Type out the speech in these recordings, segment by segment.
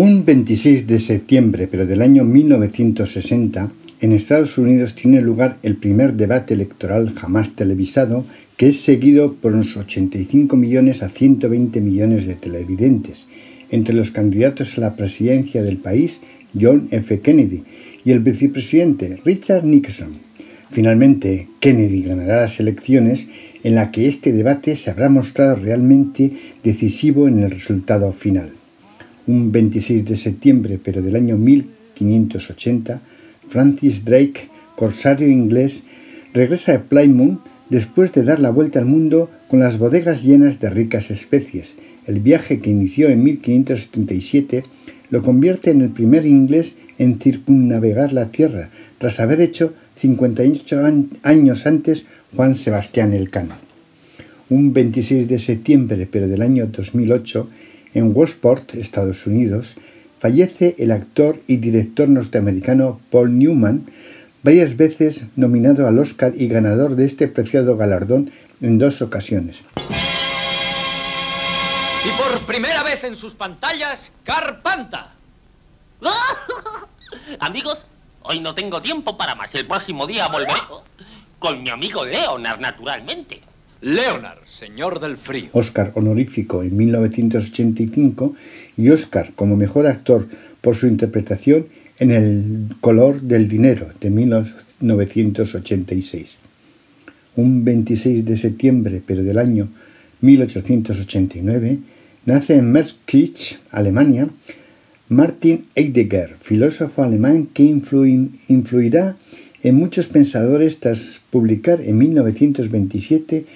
Un 26 de septiembre, pero del año 1960, en Estados Unidos tiene lugar el primer debate electoral jamás televisado, que es seguido por unos 85 millones a 120 millones de televidentes, entre los candidatos a la presidencia del país, John F. Kennedy, y el vicepresidente Richard Nixon. Finalmente, Kennedy ganará las elecciones en la que este debate se habrá mostrado realmente decisivo en el resultado final un 26 de septiembre, pero del año 1580, Francis Drake, corsario inglés, regresa a Plymouth después de dar la vuelta al mundo con las bodegas llenas de ricas especies. El viaje que inició en 1577 lo convierte en el primer inglés en circunnavegar la Tierra, tras haber hecho 58 años antes Juan Sebastián Elcano. Un 26 de septiembre, pero del año 2008, en Westport, Estados Unidos, fallece el actor y director norteamericano Paul Newman, varias veces nominado al Oscar y ganador de este preciado galardón en dos ocasiones. Y por primera vez en sus pantallas, Carpanta. Amigos, hoy no tengo tiempo para más. El próximo día volveré con mi amigo Leonard, naturalmente. Leonard, señor del frío. Oscar honorífico en 1985 y Oscar como mejor actor por su interpretación en El color del dinero de 1986. Un 26 de septiembre, pero del año 1889, nace en Merskirch, Alemania, Martin Heidegger, filósofo alemán que influirá en muchos pensadores tras publicar en 1927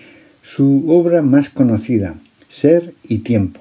su obra más conocida, Ser y Tiempo.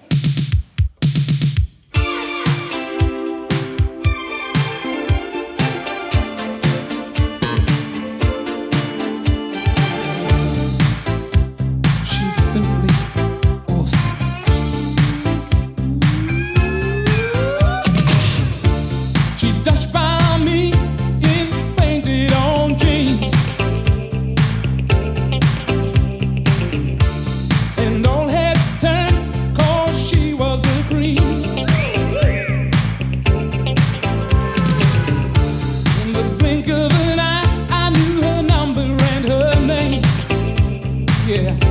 yeah.